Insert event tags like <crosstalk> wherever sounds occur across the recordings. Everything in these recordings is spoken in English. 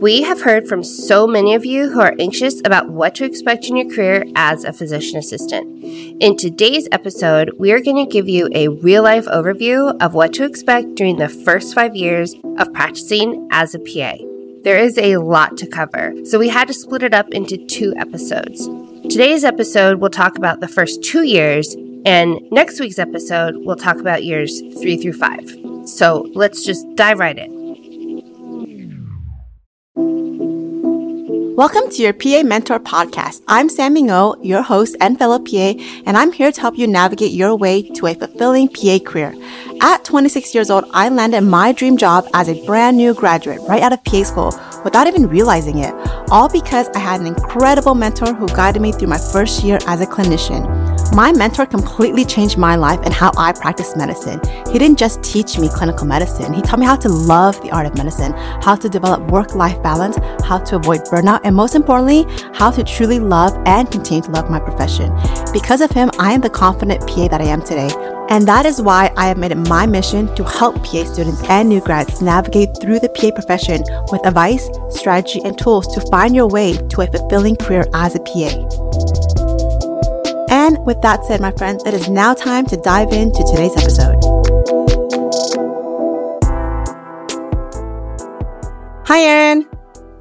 We have heard from so many of you who are anxious about what to expect in your career as a physician assistant. In today's episode, we are going to give you a real life overview of what to expect during the first five years of practicing as a PA. There is a lot to cover, so we had to split it up into two episodes. Today's episode will talk about the first two years, and next week's episode will talk about years three through five. So let's just dive right in. Welcome to your PA Mentor podcast. I'm Sammy Ngo, your host and fellow PA, and I'm here to help you navigate your way to a fulfilling PA career. At 26 years old, I landed my dream job as a brand new graduate right out of PA school without even realizing it, all because I had an incredible mentor who guided me through my first year as a clinician. My mentor completely changed my life and how I practice medicine. He didn't just teach me clinical medicine, he taught me how to love the art of medicine, how to develop work life balance, how to avoid burnout, and most importantly, how to truly love and continue to love my profession. Because of him, I am the confident PA that I am today. And that is why I have made it my mission to help PA students and new grads navigate through the PA profession with advice, strategy, and tools to find your way to a fulfilling career as a PA. And with that said, my friends, it is now time to dive into today's episode. Hi, Erin.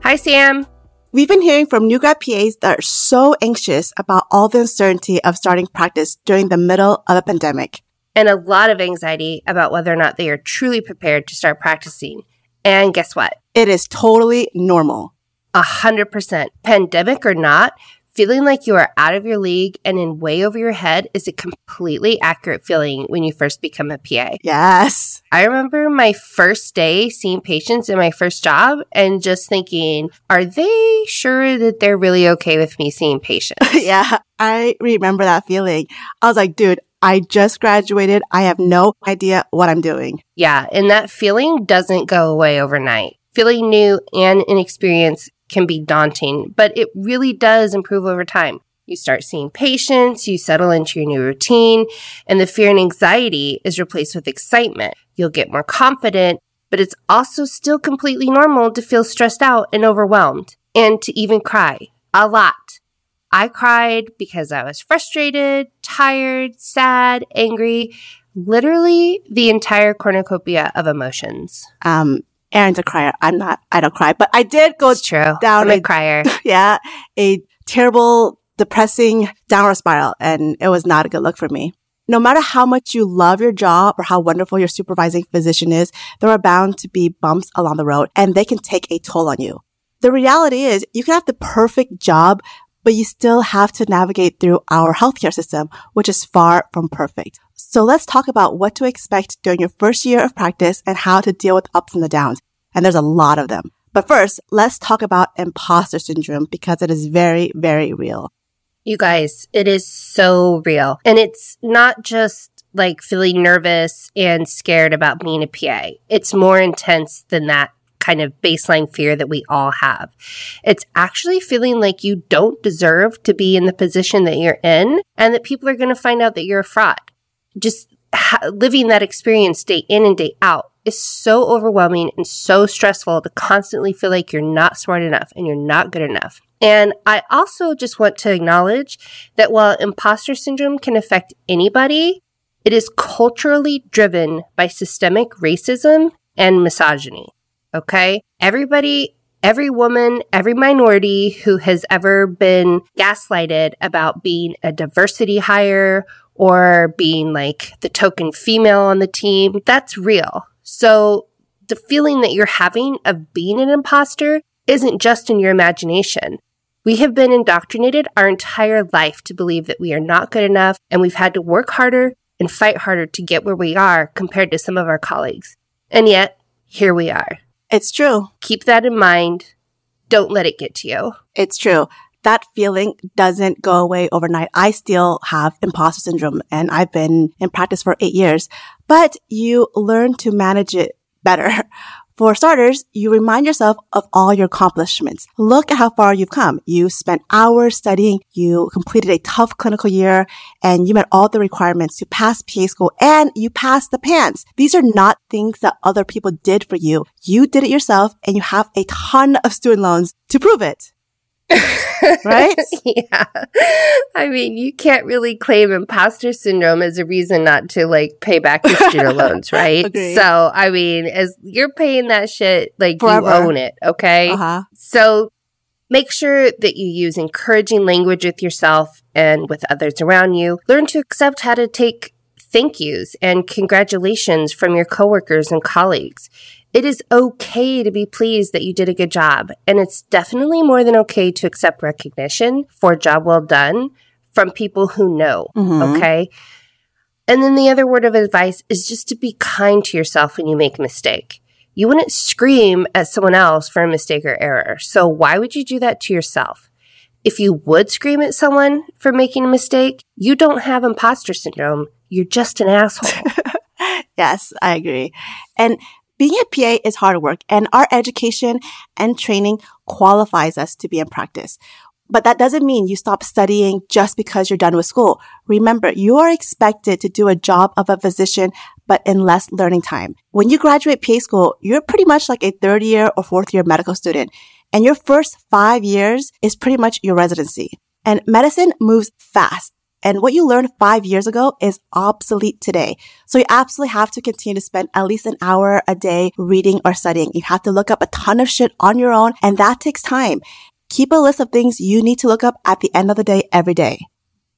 Hi, Sam. We've been hearing from new grad PAs that are so anxious about all the uncertainty of starting practice during the middle of a pandemic. And a lot of anxiety about whether or not they are truly prepared to start practicing. And guess what? It is totally normal. A hundred percent. Pandemic or not, Feeling like you are out of your league and in way over your head is a completely accurate feeling when you first become a PA. Yes. I remember my first day seeing patients in my first job and just thinking, are they sure that they're really okay with me seeing patients? <laughs> yeah, I remember that feeling. I was like, dude, I just graduated. I have no idea what I'm doing. Yeah, and that feeling doesn't go away overnight. Feeling new and inexperienced can be daunting, but it really does improve over time. You start seeing patients, you settle into your new routine, and the fear and anxiety is replaced with excitement. You'll get more confident, but it's also still completely normal to feel stressed out and overwhelmed and to even cry a lot. I cried because I was frustrated, tired, sad, angry, literally the entire cornucopia of emotions. Um, Erin's a crier. I'm not. I don't cry, but I did go it's true. down I'm a, a crier. <laughs> Yeah, a terrible, depressing downward spiral, and it was not a good look for me. No matter how much you love your job or how wonderful your supervising physician is, there are bound to be bumps along the road, and they can take a toll on you. The reality is, you can have the perfect job, but you still have to navigate through our healthcare system, which is far from perfect. So let's talk about what to expect during your first year of practice and how to deal with ups and the downs. And there's a lot of them. But first, let's talk about imposter syndrome because it is very, very real. You guys, it is so real. And it's not just like feeling nervous and scared about being a PA. It's more intense than that kind of baseline fear that we all have. It's actually feeling like you don't deserve to be in the position that you're in and that people are going to find out that you're a fraud. Just ha- living that experience day in and day out is so overwhelming and so stressful to constantly feel like you're not smart enough and you're not good enough. And I also just want to acknowledge that while imposter syndrome can affect anybody, it is culturally driven by systemic racism and misogyny. Okay. Everybody, every woman, every minority who has ever been gaslighted about being a diversity hire or being like the token female on the team, that's real. So the feeling that you're having of being an imposter isn't just in your imagination. We have been indoctrinated our entire life to believe that we are not good enough and we've had to work harder and fight harder to get where we are compared to some of our colleagues. And yet, here we are. It's true. Keep that in mind. Don't let it get to you. It's true. That feeling doesn't go away overnight. I still have imposter syndrome and I've been in practice for eight years, but you learn to manage it better. <laughs> For starters, you remind yourself of all your accomplishments. Look at how far you've come. You spent hours studying, you completed a tough clinical year, and you met all the requirements to pass PA school, and you passed the PANCE. These are not things that other people did for you. You did it yourself, and you have a ton of student loans to prove it. Right? <laughs> yeah. I mean, you can't really claim imposter syndrome as a reason not to like pay back your student <laughs> loans, right? Agreed. So, I mean, as you're paying that shit, like Forever. you own it, okay? Uh-huh. So, make sure that you use encouraging language with yourself and with others around you. Learn to accept how to take thank yous and congratulations from your coworkers and colleagues. It is okay to be pleased that you did a good job, and it's definitely more than okay to accept recognition for a job well done from people who know, Mhm. okay? And then the other word of advice is just to be kind to yourself when you make a mistake. You wouldn't scream at someone else for a mistake or error. So why would you do that to yourself? If you would scream at someone for making a mistake, you don't have imposter syndrome. You're just an asshole. <laughs> Yes, I agree. And being a PA is hard work and our education and training qualifies us to be in practice. But that doesn't mean you stop studying just because you're done with school. Remember, you are expected to do a job of a physician, but in less learning time. When you graduate PA school, you're pretty much like a third year or fourth year medical student. And your first five years is pretty much your residency. And medicine moves fast. And what you learned five years ago is obsolete today. So you absolutely have to continue to spend at least an hour a day reading or studying. You have to look up a ton of shit on your own and that takes time. Keep a list of things you need to look up at the end of the day every day.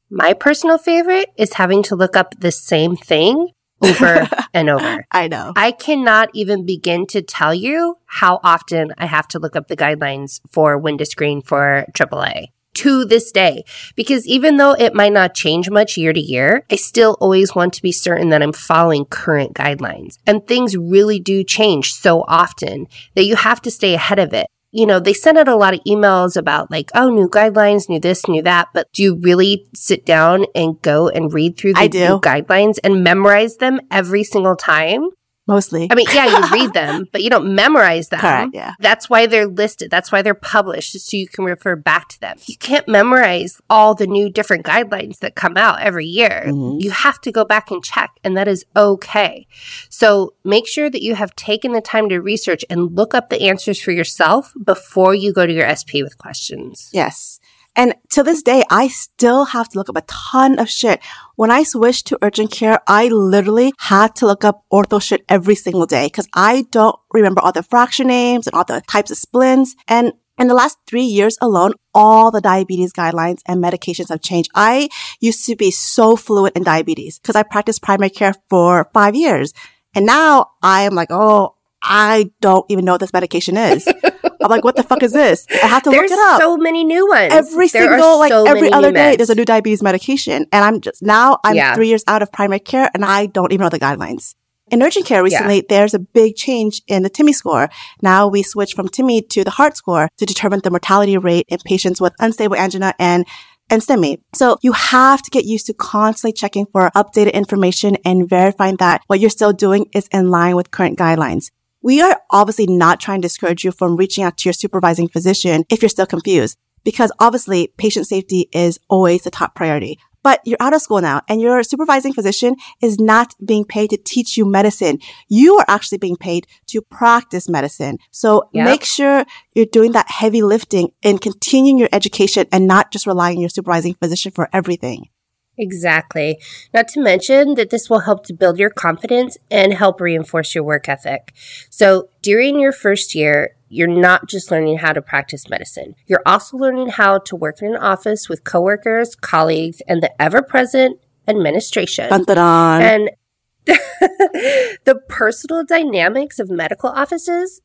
My personal favorite is having to look up the same thing over <laughs> and over. I know. I cannot even begin to tell you how often I have to look up the guidelines for to screen for AAA to this day. Because even though it might not change much year to year, I still always want to be certain that I'm following current guidelines. And things really do change so often that you have to stay ahead of it. You know, they send out a lot of emails about like, oh, new guidelines, new this, new that. But do you really sit down and go and read through the new guidelines and memorize them every single time? Mostly. I mean, yeah, you <laughs> read them, but you don't memorize them. Correct, yeah. That's why they're listed. That's why they're published, so you can refer back to them. You can't memorize all the new different guidelines that come out every year. Mhm. You have to go back and check, and that is okay. So make sure that you have taken the time to research and look up the answers for yourself before you go to your SP with questions. Yes. And to this day, I still have to look up a ton of shit. When I switched to urgent care, I literally had to look up ortho shit every single day because I don't remember all the fraction names and all the types of splints. And in the last three years alone, all the diabetes guidelines and medications have changed. I used to be so fluent in diabetes because I practiced primary care for five years. And now I am like, oh, I don't even know what this medication is. <laughs> I'm like, what the fuck is this? I have to There's look it up so many new ones. every There are single like so every other day meds. there's a new diabetes medication and i'm just now i'm Yeah. three years out of primary care and i don't even know the guidelines in urgent care recently there's a big change in the TIMI score now we switch from TIMI to the heart score to determine the mortality rate in patients with unstable angina and and STEMI. So you have to get used to constantly checking for updated information and verifying that what you're still doing is in line with current guidelines. We are obviously not trying to discourage you from reaching out to your supervising physician if you're still confused, because obviously patient safety is always the top priority. But you're out of school now and your supervising physician is not being paid to teach you medicine. You are actually being paid to practice medicine. So Yep. make sure you're doing that heavy lifting and continuing your education and not just relying on your supervising physician for everything. Exactly. Not to mention that this will help to build your confidence and help reinforce your work ethic. So during your first year, you're not just learning how to practice medicine. You're also learning how to work in an office with coworkers, colleagues, and the ever present administration. Dun, dun, dun. And <laughs> the personal dynamics of medical offices,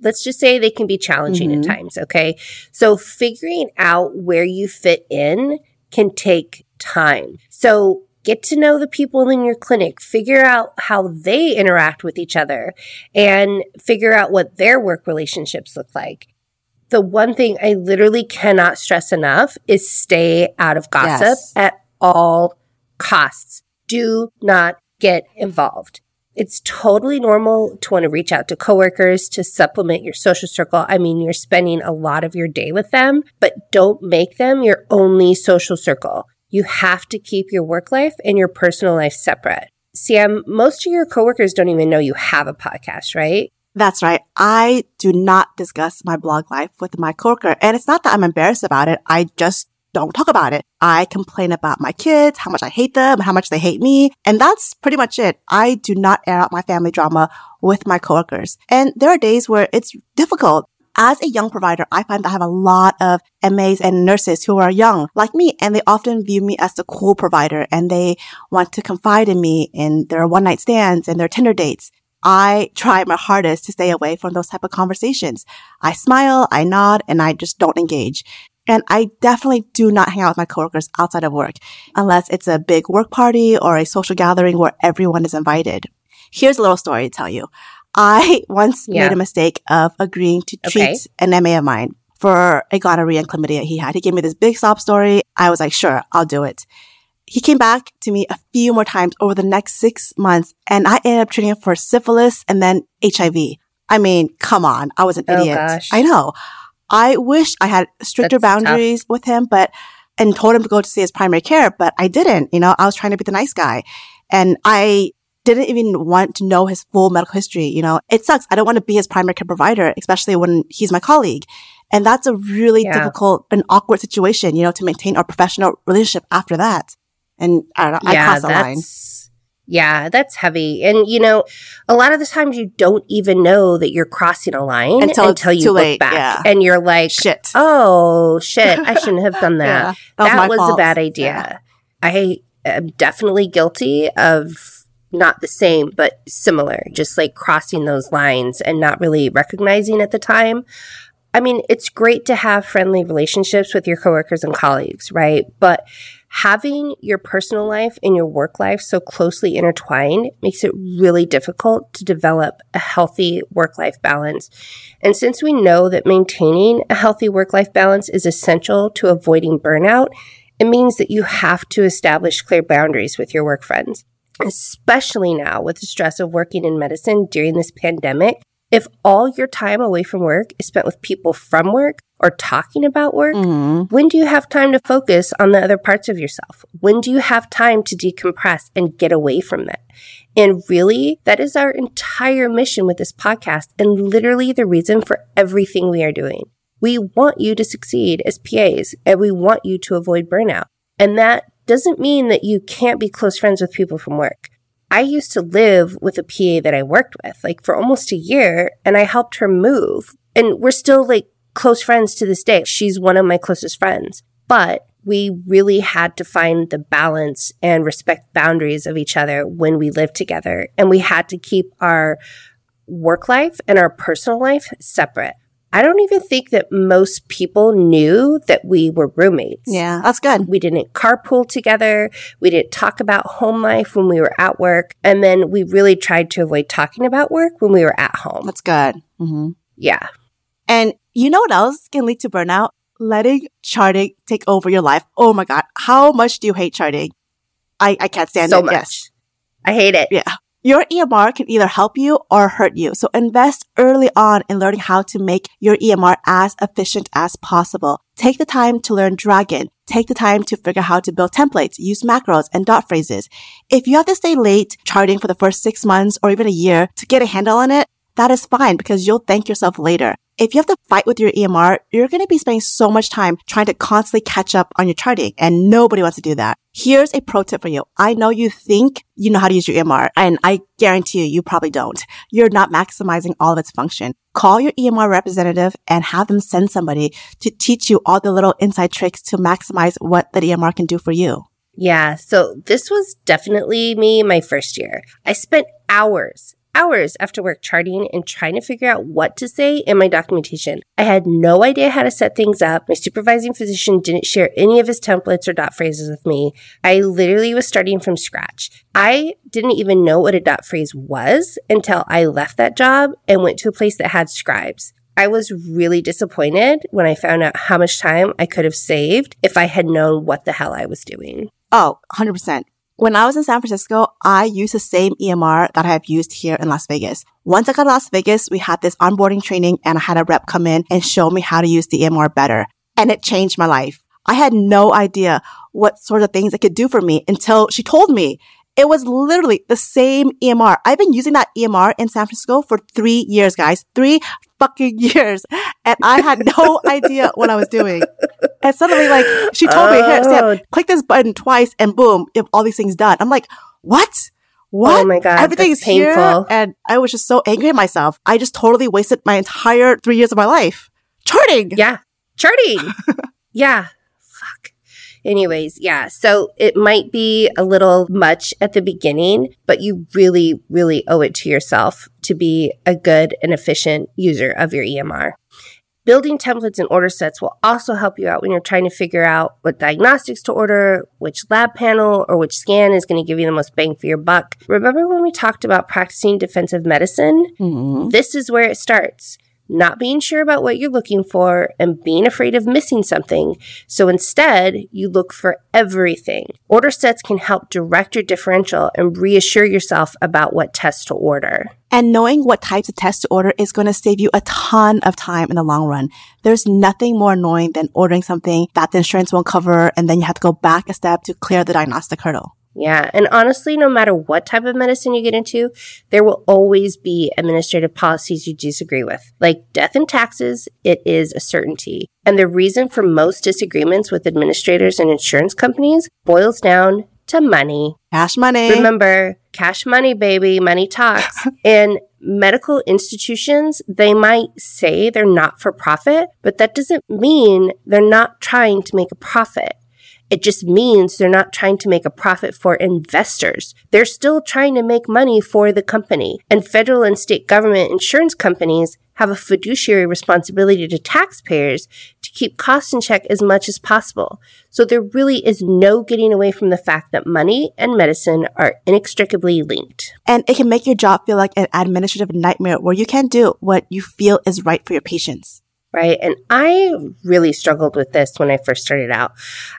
let's just say they can be challenging Mhm. at times, okay? So figuring out where you fit in can take time. So get to know the people in your clinic, figure out how they interact with each other, and figure out what their work relationships look like. The one thing I literally cannot stress enough is stay out of gossip Yes. at all costs. Do not get involved. It's totally normal to want to reach out to coworkers to supplement your social circle. I mean, you're spending a lot of your day with them, but don't make them your only social circle. You have to keep your work life and your personal life separate. Sam, um, most of your coworkers don't even know you have a podcast, right? That's right. I do not discuss my blog life with my coworker. And it's not that I'm embarrassed about it. I just don't talk about it. I complain about my kids, how much I hate them, how much they hate me. And that's pretty much it. I do not air out my family drama with my coworkers. And there are days where it's difficult. As a young provider, I find that I have a lot of MAs and nurses who are young like me, and they often view me as the cool provider and they want to confide in me in their one night stands and their Tinder dates. I try my hardest to stay away from those type of conversations. I smile, I nod, and I just don't engage. And I definitely do not hang out with my coworkers outside of work unless it's a big work party or a social gathering where everyone is invited. Here's a little story to tell you. I <laughs> once yeah. made a mistake of agreeing to treat okay. an MA of mine for a gonorrhea and chlamydia he had. He gave me this big sob story. I was like, sure, I'll do it. He came back to me a few more times over the next six months and I ended up treating him for syphilis and then HIV. I mean, come on. I was an oh, idiot. Gosh. I know. I wish I had stricter That's boundaries tough. with him, but, and told him to go to see his primary care, but I didn't. You know, I was trying to be the nice guy and I didn't even want to know his full medical history. You know, it sucks. I don't want to be his primary care provider, especially when he's my colleague. And that's a really yeah. difficult and awkward situation, you know, to maintain our professional relationship after that. And I don't know, yeah, I crossed the line. Yeah, that's heavy. And you know, a lot of the times you don't even know that you're crossing a line until, until you look late, back yeah. and you're like, shit. Oh, shit. I shouldn't have done <laughs> that. yeah, that was, that was a bad idea. I am definitely guilty of not the same, but similar, just like crossing those lines and not really recognizing at the time. I mean, it's great to have friendly relationships with your coworkers and colleagues, right? But having your personal life and your work life so closely intertwined makes it really difficult to develop a healthy work life balance. And since we know that maintaining a healthy work life balance is essential to avoiding burnout, it means that you have to establish clear boundaries with your work friends. Especially now with the stress of working in medicine during this pandemic, if all your time away from work is spent with people from work or talking about work, mm-hmm. when do you have time to focus on the other parts of yourself? When do you have time to decompress and get away from that? And really, that is our entire mission with this podcast and literally the reason for everything we are doing. We want you to succeed as PAs and we want you to avoid burnout. And that doesn't mean that you can't be close friends with people from work. I used to live with a PA that I worked with like for almost a year and I helped her move. And we're still like close friends to this day. She's one of my closest friends, but we really had to find the balance and respect boundaries of each other when we lived together. And we had to keep our work life and our personal life separate. I don't even think that most people knew that we were roommates. Yeah, that's good. We didn't carpool together. We didn't talk about home life when we were at work. And then we really tried to avoid talking about work when we were at home. That's good. Mm-hmm. Yeah. And you know what else can lead to burnout? Letting charting take over your life. Oh my God. How much do you hate charting? I, I can't stand so it. Much. Yes. I hate it. Yeah. Your EMR can either help you or hurt you. So invest early on in learning how to make your EMR as efficient as possible. Take the time to learn Dragon. Take the time to figure out how to build templates, use macros and dot phrases. If you have to stay late charting for the first six months or even a year to get a handle on it, that is fine because you'll thank yourself later. If you have to fight with your EMR, you're going to be spending so much time trying to constantly catch up on your charting and nobody wants to do that. Here's a pro tip for you. I know you think you know how to use your EMR and I guarantee you, you probably don't. You're not maximizing all of its function. Call your EMR representative and have them send somebody to teach you all the little inside tricks to maximize what the EMR can do for you. Yeah. So this was definitely me my first year. I spent hours hours after work charting and trying to figure out what to say in my documentation. I had no idea how to set things up. My supervising physician didn't share any of his templates or dot phrases with me. I literally was starting from scratch. I didn't even know what a dot phrase was until I left that job and went to a place that had scribes. I was really disappointed when I found out how much time I could have saved if I had known what the hell I was doing. Oh, 100%. When I was in San Francisco, I used the same EMR that I have used here in Las Vegas. Once I got to Las Vegas, we had this onboarding training and I had a rep come in and show me how to use the EMR better. And it changed my life. I had no idea what sort of things it could do for me until she told me. It was literally the same EMR. I've been using that EMR in San Francisco for three years, guys. Three fucking <laughs> years. And I had no <laughs> idea what I was doing. And suddenly, like, she told me, here, Sam, Oh. click this button twice and boom, if all these things done. I'm like, what? Oh what? Oh my God, Everything's that's painful. here. And I was just so angry at myself. I just totally wasted my entire three years of my life charting. Yeah. Charting. <laughs> yeah. Fuck. Anyways, yeah. So it might be a little much at the beginning, but you really, really owe it to yourself to be a good and efficient user of your EMR. Building templates and order sets will also help you out when you're trying to figure out what diagnostics to order, which lab panel or which scan is going to give you the most bang for your buck. Remember when we talked about practicing defensive medicine? Mhm. This is where it starts. Not being sure about what you're looking for and being afraid of missing something. So instead, you look for everything. Order sets can help direct your differential and reassure yourself about what tests to order. And knowing what types of tests to order is going to save you a ton of time in the long run. There's nothing more annoying than ordering something that the insurance won't cover and then you have to go back a step to clear the diagnostic hurdle. Yeah. And honestly, no matter what type of medicine you get into, there will always be administrative policies you disagree with. Like death and taxes, it is a certainty. And the reason for most disagreements with administrators and insurance companies boils down to money. Cash money. Remember, cash money, baby, money talks. <laughs> and medical institutions, they might say they're not for profit, but that doesn't mean they're not trying to make a profit. It just means they're not trying to make a profit for investors. They're still trying to make money for the company. And federal and state government insurance companies have a fiduciary responsibility to taxpayers to keep costs in check as much as possible. So there really is no getting away from the fact that money and medicine are inextricably linked. And it can make your job feel like an administrative nightmare where you can't do what you feel is right for your patients. Right? And I really struggled with this when I first started out.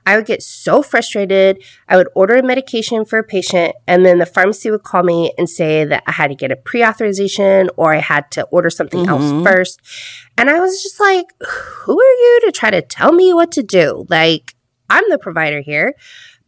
I would get so frustrated. I would order a medication for a patient, and then the pharmacy would call me and say that I had to get a pre authorization or I had to order something Mhm. else first. And I was just like, who are you to try to tell me what to do? Like, I'm the provider here.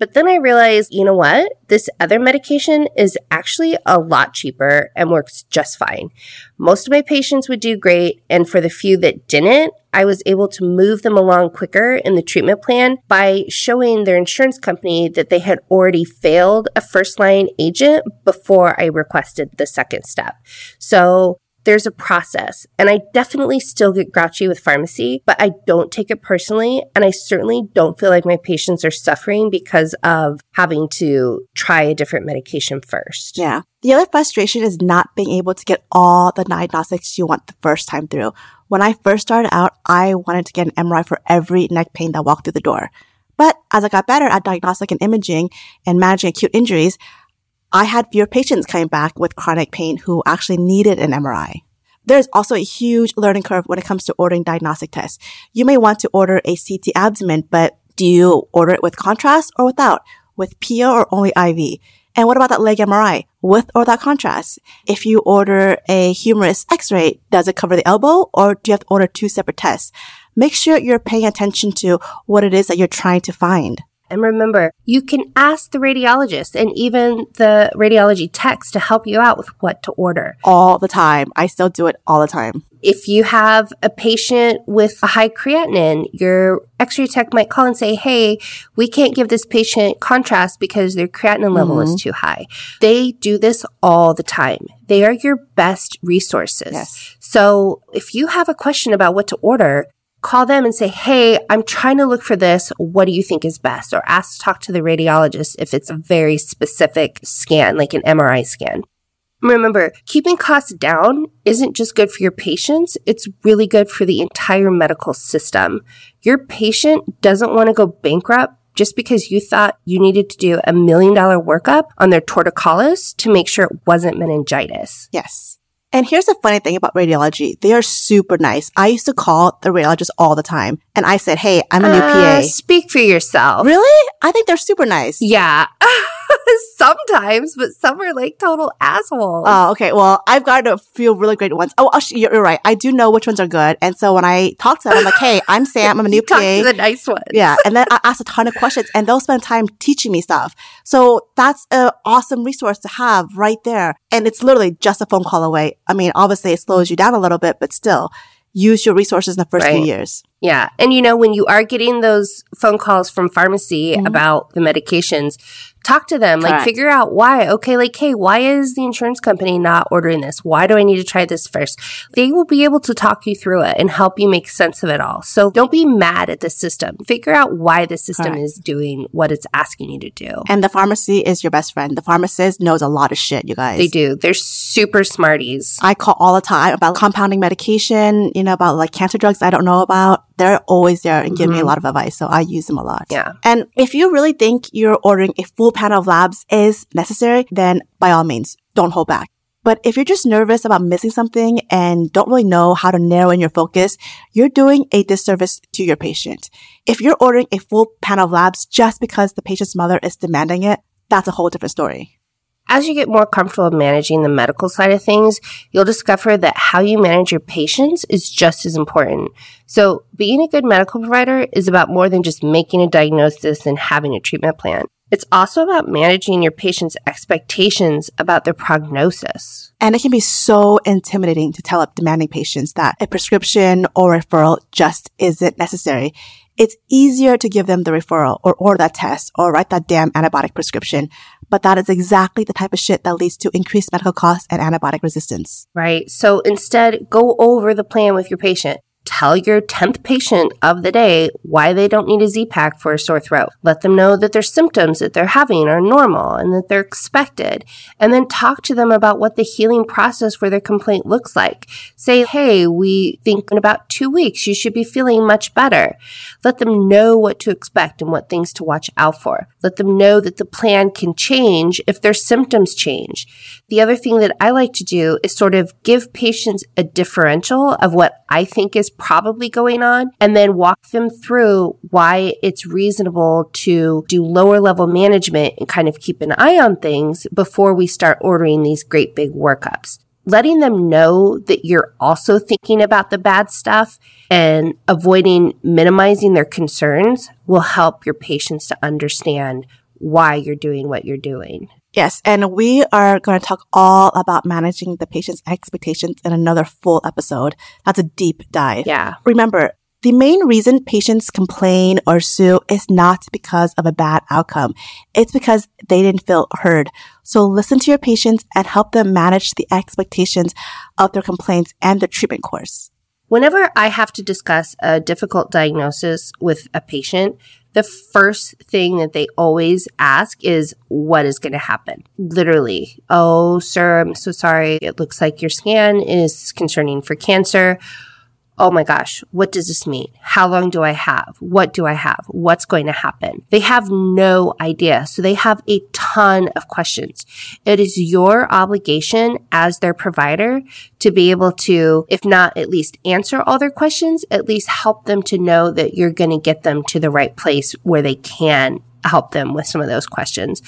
But then I realized, you know what? This other medication is actually a lot cheaper and works just fine. Most of my patients would do great, and for the few that didn't, I was able to move them along quicker in the treatment plan by showing their insurance company that they had already failed a first line agent before I requested the second step. So there's a process, and I definitely still get grouchy with pharmacy, but I don't take it personally, and I certainly don't feel like my patients are suffering because of having to try a different medication first. Yeah. The other frustration is not being able to get all the diagnostics you want the first time through. When I first started out, I wanted to get an MRI for every neck pain that walked through the door. But as I got better at diagnostic and imaging and managing acute injuries, I had fewer patients coming back with chronic pain who actually needed an MRI. There's also a huge learning curve when it comes to ordering diagnostic tests. You may want to order a CT abdomen, but do you order it with contrast or without? With PO or only IV? And what about that leg MRI? With or without contrast? If you order a humerus x-ray, does it cover the elbow or do you have to order two separate tests? Make sure you're paying attention to what it is that you're trying to find. And remember, you can ask the radiologist and even the radiology techs to help you out with what to order. All the time. I still do it all the time. If you have a patient with a high creatinine, your x-ray tech might call and say, Hey, we can't give this patient contrast because their creatinine level is mm-hmm. too high. They do this all the time. They are your best resources. Yes. So if you have a question about what to order, call them and say, Hey, I'm trying to look for this. What do you think is best? Or ask to talk to the radiologist if it's a very specific scan, like an MRI scan. Remember, keeping costs down isn't just good for your patients, it's really good for the entire medical system. Your patient doesn't want to go bankrupt just because you thought you needed to do a million dollar workup on their torticollis to make sure it wasn't meningitis. Yes. And here's the funny thing about radiology. They are super nice. I used to call the radiologist all the time and I said, Hey, I'm a new Uh, PA. Speak for yourself. Really? I think they're super nice. Yeah. <laughs> Sometimes, but some are like total assholes. Oh, okay. Well, I've got a few really great ones. Oh, you're, right. I do know which ones are good. And so when I talk to them, I'm like, hey, <laughs> I'm Sam. I'm a new PA. to the nice ones. Yeah. And then I <laughs> ask a ton of questions and they'll spend time teaching me stuff. So that's an awesome resource to have right there. And it's literally just a phone call away. I mean, obviously it slows you down a little bit, but still use your resources in the first few years. Yeah. And you know, when you are getting those phone calls from pharmacy Mhm. about the medications, talk to them, like figure out why. Okay, like, hey, why is the insurance company not ordering this? Why do I need to try this first? They will be able to talk you through it and help you make sense of it all. So don't be mad at the system. Figure out why the system Correct. is doing what it's asking you to do. And the pharmacy is your best friend. The pharmacist knows a lot of shit, you guys. They do. They're super smarties. I call all the time about compounding medication, you know, about like cancer drugs I don't know about. They're always there and give me a Mhm. lot of advice. So I use them a lot. Yeah. And if you really think you're ordering a full panel of labs is necessary, then by all means, don't hold back. But if you're just nervous about missing something and don't really know how to narrow in your focus, you're doing a disservice to your patient. If you're ordering a full panel of labs just because the patient's mother is demanding it, that's a whole different story. As you get more comfortable managing the medical side of things, you'll discover that how you manage your patients is just as important. So, being a good medical provider is about more than just making a diagnosis and having a treatment plan. It's also about managing your patient's expectations about their prognosis. And it can be so intimidating to tell up demanding patients that a prescription or referral just isn't necessary. It's easier to give them the referral or order that test or write that damn antibiotic prescription. But that is exactly the type of shit that leads to increased medical costs and antibiotic resistance. right? So instead, go over the plan with your patient. Tell your 10th patient of the day why they don't need a Z-Pack for a sore throat. Let them know that their symptoms that they're having are normal and that they're expected. And then talk to them about what the healing process for their complaint looks like. Say, hey, we think in about two weeks you should be feeling much better. Let them know what to expect and what things to watch out for. Let them know that the plan can change if their symptoms change. The other thing that I like to do is sort of give patients a differential of what I think is probably going on and then walk them through why it's reasonable to do lower level management and kind of keep an eye on things before we start ordering these great big workups. Letting them know that you're also thinking about the bad stuff and avoiding minimizing their concerns will help your patients to understand why you're doing what you're doing. Yes, and we are going to talk all about managing the patient's expectations in another full episode. That's a deep dive. Yeah. Remember, the main reason patients complain or sue is not because of a bad outcome. It's because they didn't feel heard. So listen to your patients and help them manage the expectations of their complaints and their treatment course. Whenever I have to discuss a difficult diagnosis with a patient, the first thing that they always ask is, what is going to happen? Literally, oh, sir, I'm so sorry. It looks like your scan is concerning for cancer. Oh my gosh, what does this mean? How long do I have? What do I have? What's going to happen? They have no idea. So they have a ton of questions. It is your obligation as their provider to be able to, if not at least answer all their questions, at least help them to know that you're going to get them to the right place where they can help them with some of those questions.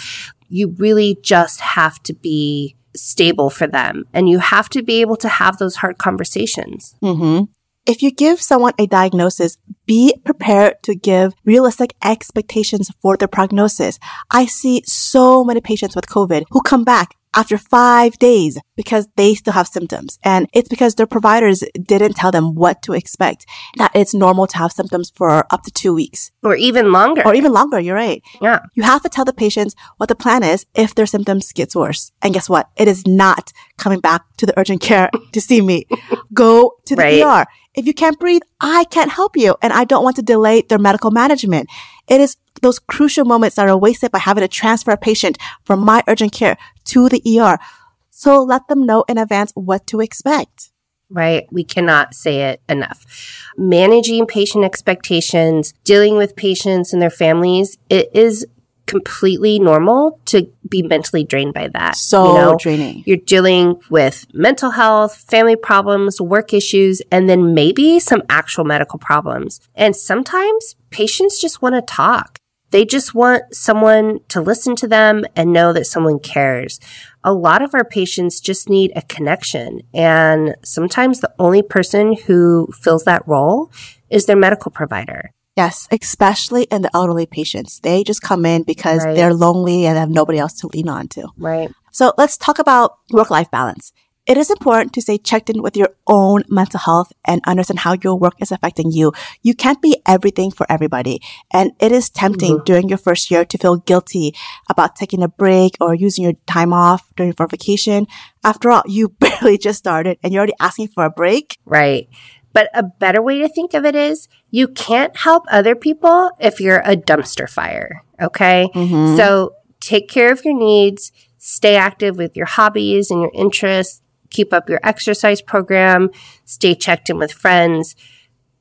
You really just have to be stable for them and you have to be able to have those hard conversations. Mm-hmm. If you give someone a diagnosis, be prepared to give realistic expectations for their prognosis. I see so many patients with COVID who come back after five days because they still have symptoms. And it's because their providers didn't tell them what to expect, that it's normal to have symptoms for up to two weeks Or even longer. or even longer. You're right. yeah. You have to tell the patients what the plan is if their symptoms gets worse. And guess what? It is not coming back to the urgent care <laughs> to see me. Go to the Right. ER. If you can't breathe, I can't help you. And I don't want to delay their medical management. It is those crucial moments that are wasted by having to transfer a patient from my urgent care to the ER. So let them know in advance what to expect. right? We cannot say it enough. Managing patient expectations, dealing with patients and their families, it is completely normal to be mentally drained by that. So you know? draining. You're dealing with mental health, family problems, work issues, and then maybe some actual medical problems. And sometimes patients just want to talk. They just want someone to listen to them and know that someone cares. A lot of our patients just need a connection. And sometimes the only person who fills that role is their medical provider. Yes, especially in the elderly patients. They just come in because Right. they're lonely and have nobody else to lean on to. Right. So let's talk about work life balance. It is important to stay checked in with your own mental health and understand how your work is affecting you. You can't be everything for everybody. And it is tempting mm-hmm. during your first year to feel guilty about taking a break or using your time off during for vacation. After all, you <laughs> barely just started and you're already asking for a break. Right. But a better way to think of it is you can't help other people if you're a dumpster fire. Okay. Mm-hmm. So take care of your needs, stay active with your hobbies and your interests, keep up your exercise program, stay checked in with friends.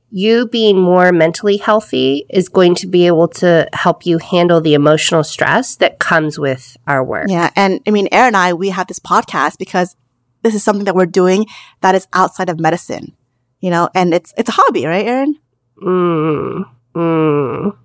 You being more mentally healthy is going to be able to help you handle the emotional stress that comes with our work. Yeah. And I mean, Erin and I, we have this podcast because this is something that we're doing that is outside of medicine, you know, and it's, it's a hobby, right, Erin? Mm, mm.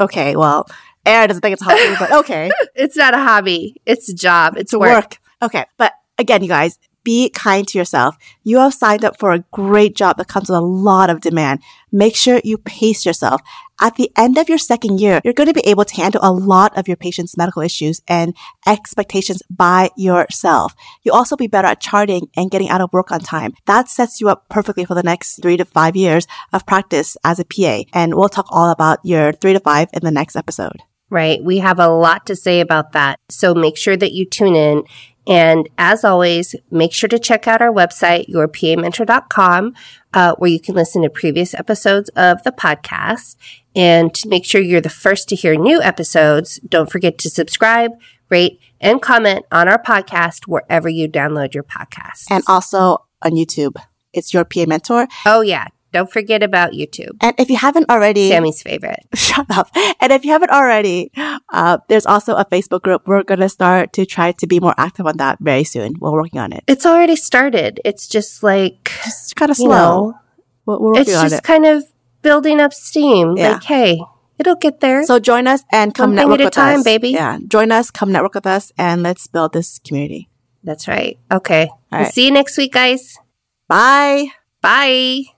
Okay. Well, Erin doesn't think it's a hobby, but okay. <laughs> It's not a hobby. It's a job. It's to work. work. Okay. But again, you guys, be kind to yourself. You have signed up for a great job that comes with a lot of demand. Make sure you pace yourself. At the end of your second year, you're going to be able to handle a lot of your patient's medical issues and expectations by yourself. You'll also be better at charting and getting out of work on time. That sets you up perfectly for the next three to five years of practice as a PA. And we'll talk all about your three to five in the next episode. Right. We have a lot to say about that. So make sure that you tune in. And as always, make sure to check out our website, yourpamentor.com, uh, where you can listen to previous episodes of the podcast. And to make sure you're the first to hear new episodes, don't forget to subscribe, rate, and comment on our podcast wherever you download your podcast. And also on YouTube. It's your PA mentor. oh, yeah. Don't forget about YouTube. And if you haven't already, Sammy's favorite. <laughs> shut up. And if you haven't already, uh, there's also a Facebook group. We're going to start to try to be more active on that very soon. We're working on it. It's already started. It's just like, It's kind of you slow. know, we're, we're it's just it. kind of building up steam. Yeah. Like, hey, it'll get there. So join us and come One network at a with time, us. baby. Yeah. Join us, come network with us, and let's build this community. That's right. Okay. We'll see you next week, guys. Bye. Bye.